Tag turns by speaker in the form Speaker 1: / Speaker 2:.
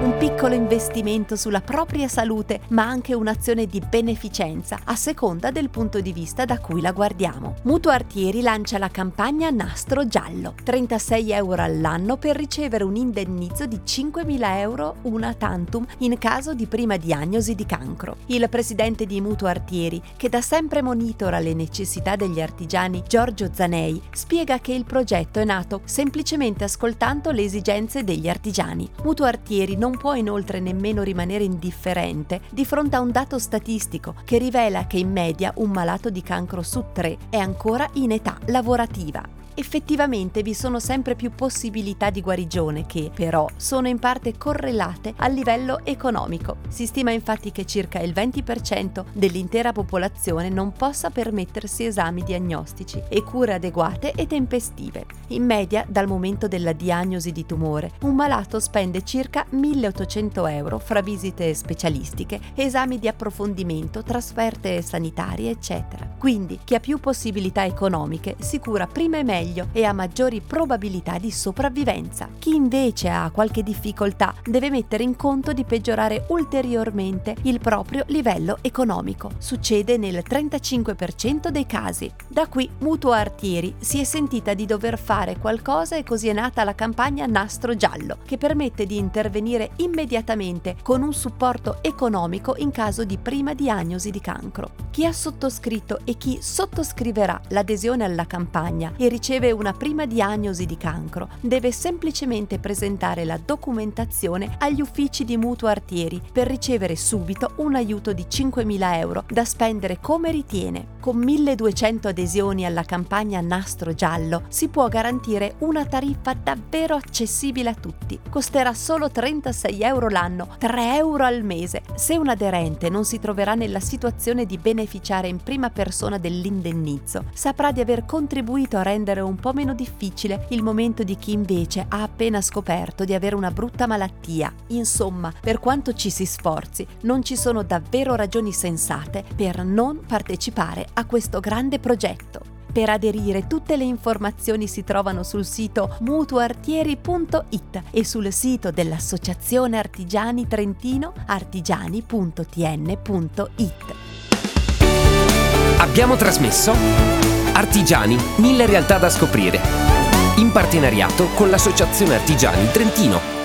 Speaker 1: un piccolo investimento sulla propria salute, ma anche un'azione di beneficenza, a seconda del punto di vista da cui la guardiamo. Mutuo Artieri lancia la campagna Nastro Giallo, 36 euro all'anno per ricevere un indennizzo di 5.000 euro una tantum in caso di prima diagnosi di cancro. Il presidente di Mutuo Artieri, che da sempre monitora le necessità degli artigiani, Giorgio Zanei, spiega che il progetto è nato semplicemente ascoltando le esigenze degli artigiani. Mutuo Artieri non può inoltre nemmeno rimanere indifferente di fronte a un dato statistico che rivela che in media un malato di cancro su tre è ancora in età lavorativa effettivamente vi sono sempre più possibilità di guarigione che, però, sono in parte correlate al livello economico. Si stima infatti che circa il 20% dell'intera popolazione non possa permettersi esami diagnostici e cure adeguate e tempestive. In media, dal momento della diagnosi di tumore, un malato spende circa 1800 euro fra visite specialistiche, esami di approfondimento, trasferte sanitarie, eccetera. Quindi, chi ha più possibilità economiche si cura prima e meglio meglio e ha maggiori probabilità di sopravvivenza. Chi invece ha qualche difficoltà deve mettere in conto di peggiorare ulteriormente il proprio livello economico. Succede nel 35% dei casi. Da qui Mutuo Artieri si è sentita di dover fare qualcosa e così è nata la campagna Nastro Giallo, che permette di intervenire immediatamente con un supporto economico in caso di prima diagnosi di cancro. Chi ha sottoscritto e chi sottoscriverà l'adesione alla campagna e riceve riceve una prima diagnosi di cancro, deve semplicemente presentare la documentazione agli uffici di mutuo artieri per ricevere subito un aiuto di 5.000 euro da spendere come ritiene. Con 1.200 adesioni alla campagna Nastro Giallo si può garantire una tariffa davvero accessibile a tutti. Costerà solo 36 euro l'anno, 3 euro al mese. Se un aderente non si troverà nella situazione di beneficiare in prima persona dell'indennizzo, saprà di aver contribuito a rendere un po' meno difficile il momento di chi invece ha appena scoperto di avere una brutta malattia. Insomma, per quanto ci si sforzi, non ci sono davvero ragioni sensate per non partecipare a questo grande progetto. Per aderire tutte le informazioni si trovano sul sito mutuartieri.it e sul sito dell'Associazione Artigiani Trentino artigiani.tn.it.
Speaker 2: Abbiamo trasmesso Artigiani, mille realtà da scoprire. In partenariato con l'Associazione Artigiani Trentino.